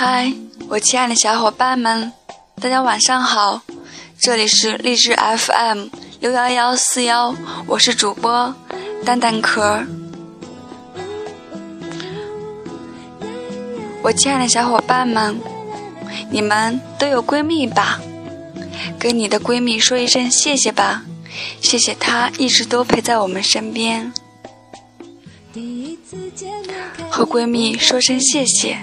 嗨，我亲爱的小伙伴们，大家晚上好！这里是励志 FM 六幺幺四幺，我是主播蛋蛋壳。我亲爱的小伙伴们，你们都有闺蜜吧？跟你的闺蜜说一声谢谢吧，谢谢她一直都陪在我们身边。和闺蜜说声谢谢，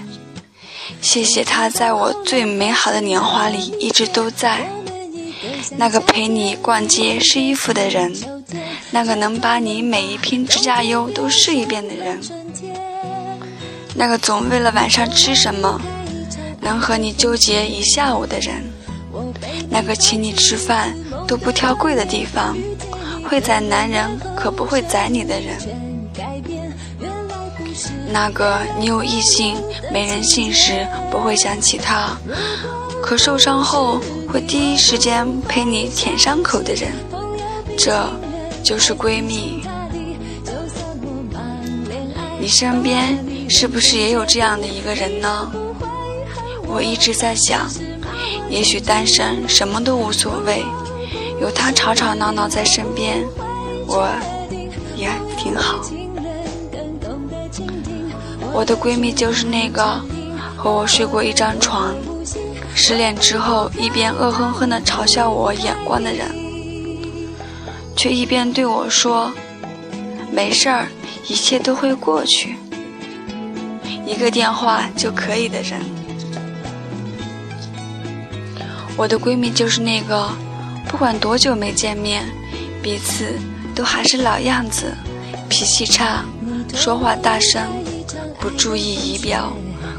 谢谢他在我最美好的年华里一直都在。那个陪你逛街试衣服的人，那个能把你每一瓶指甲油都试一遍的人，那个总为了晚上吃什么能和你纠结一下午的人，那个请你吃饭都不挑贵的地方，会宰男人可不会宰你的人，那个你有异性没人性时不会想起他，可受伤后。会第一时间陪你舔伤口的人，这就是闺蜜。你身边是不是也有这样的一个人呢？我一直在想，也许单身什么都无所谓，有他吵吵闹闹在身边，我也挺好。我的闺蜜就是那个和我睡过一张床。失恋之后，一边恶狠狠地嘲笑我眼光的人，却一边对我说：“没事儿，一切都会过去，一个电话就可以的人。”我的闺蜜就是那个，不管多久没见面，彼此都还是老样子，脾气差，说话大声，不注意仪表，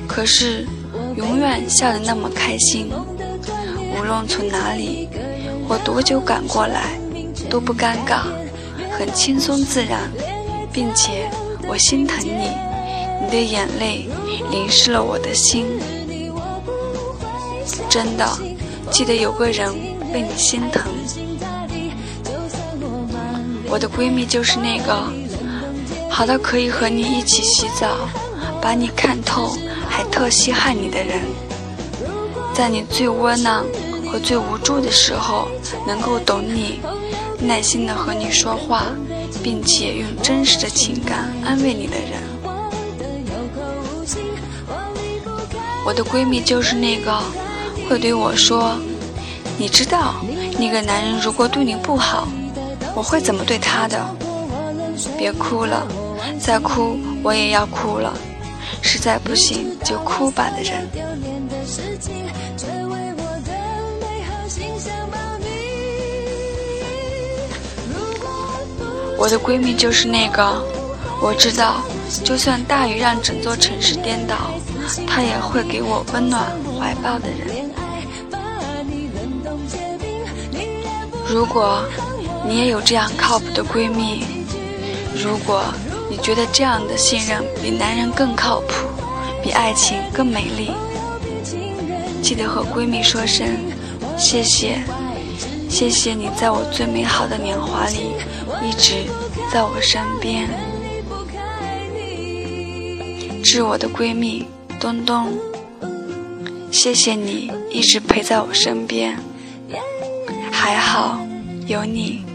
可是。永远笑得那么开心，无论从哪里我多久赶过来都不尴尬，很轻松自然，并且我心疼你，你的眼泪淋湿了我的心。真的，记得有个人为你心疼。我的闺蜜就是那个好到可以和你一起洗澡，把你看透。还特稀罕你的人，在你最窝囊和最无助的时候，能够懂你，耐心的和你说话，并且用真实的情感安慰你的人。我的闺蜜就是那个会对我说：“你知道，那个男人如果对你不好，我会怎么对他的？”别哭了，再哭我也要哭了。实在不行就哭吧的人。我的闺蜜就是那个，我知道，就算大雨让整座城市颠倒，她也会给我温暖怀抱的人。如果你也有这样靠谱的闺蜜，如果。你觉得这样的信任比男人更靠谱，比爱情更美丽？记得和闺蜜说声谢谢，谢谢你在我最美好的年华里一直在我身边。致我的闺蜜东东，谢谢你一直陪在我身边，还好有你。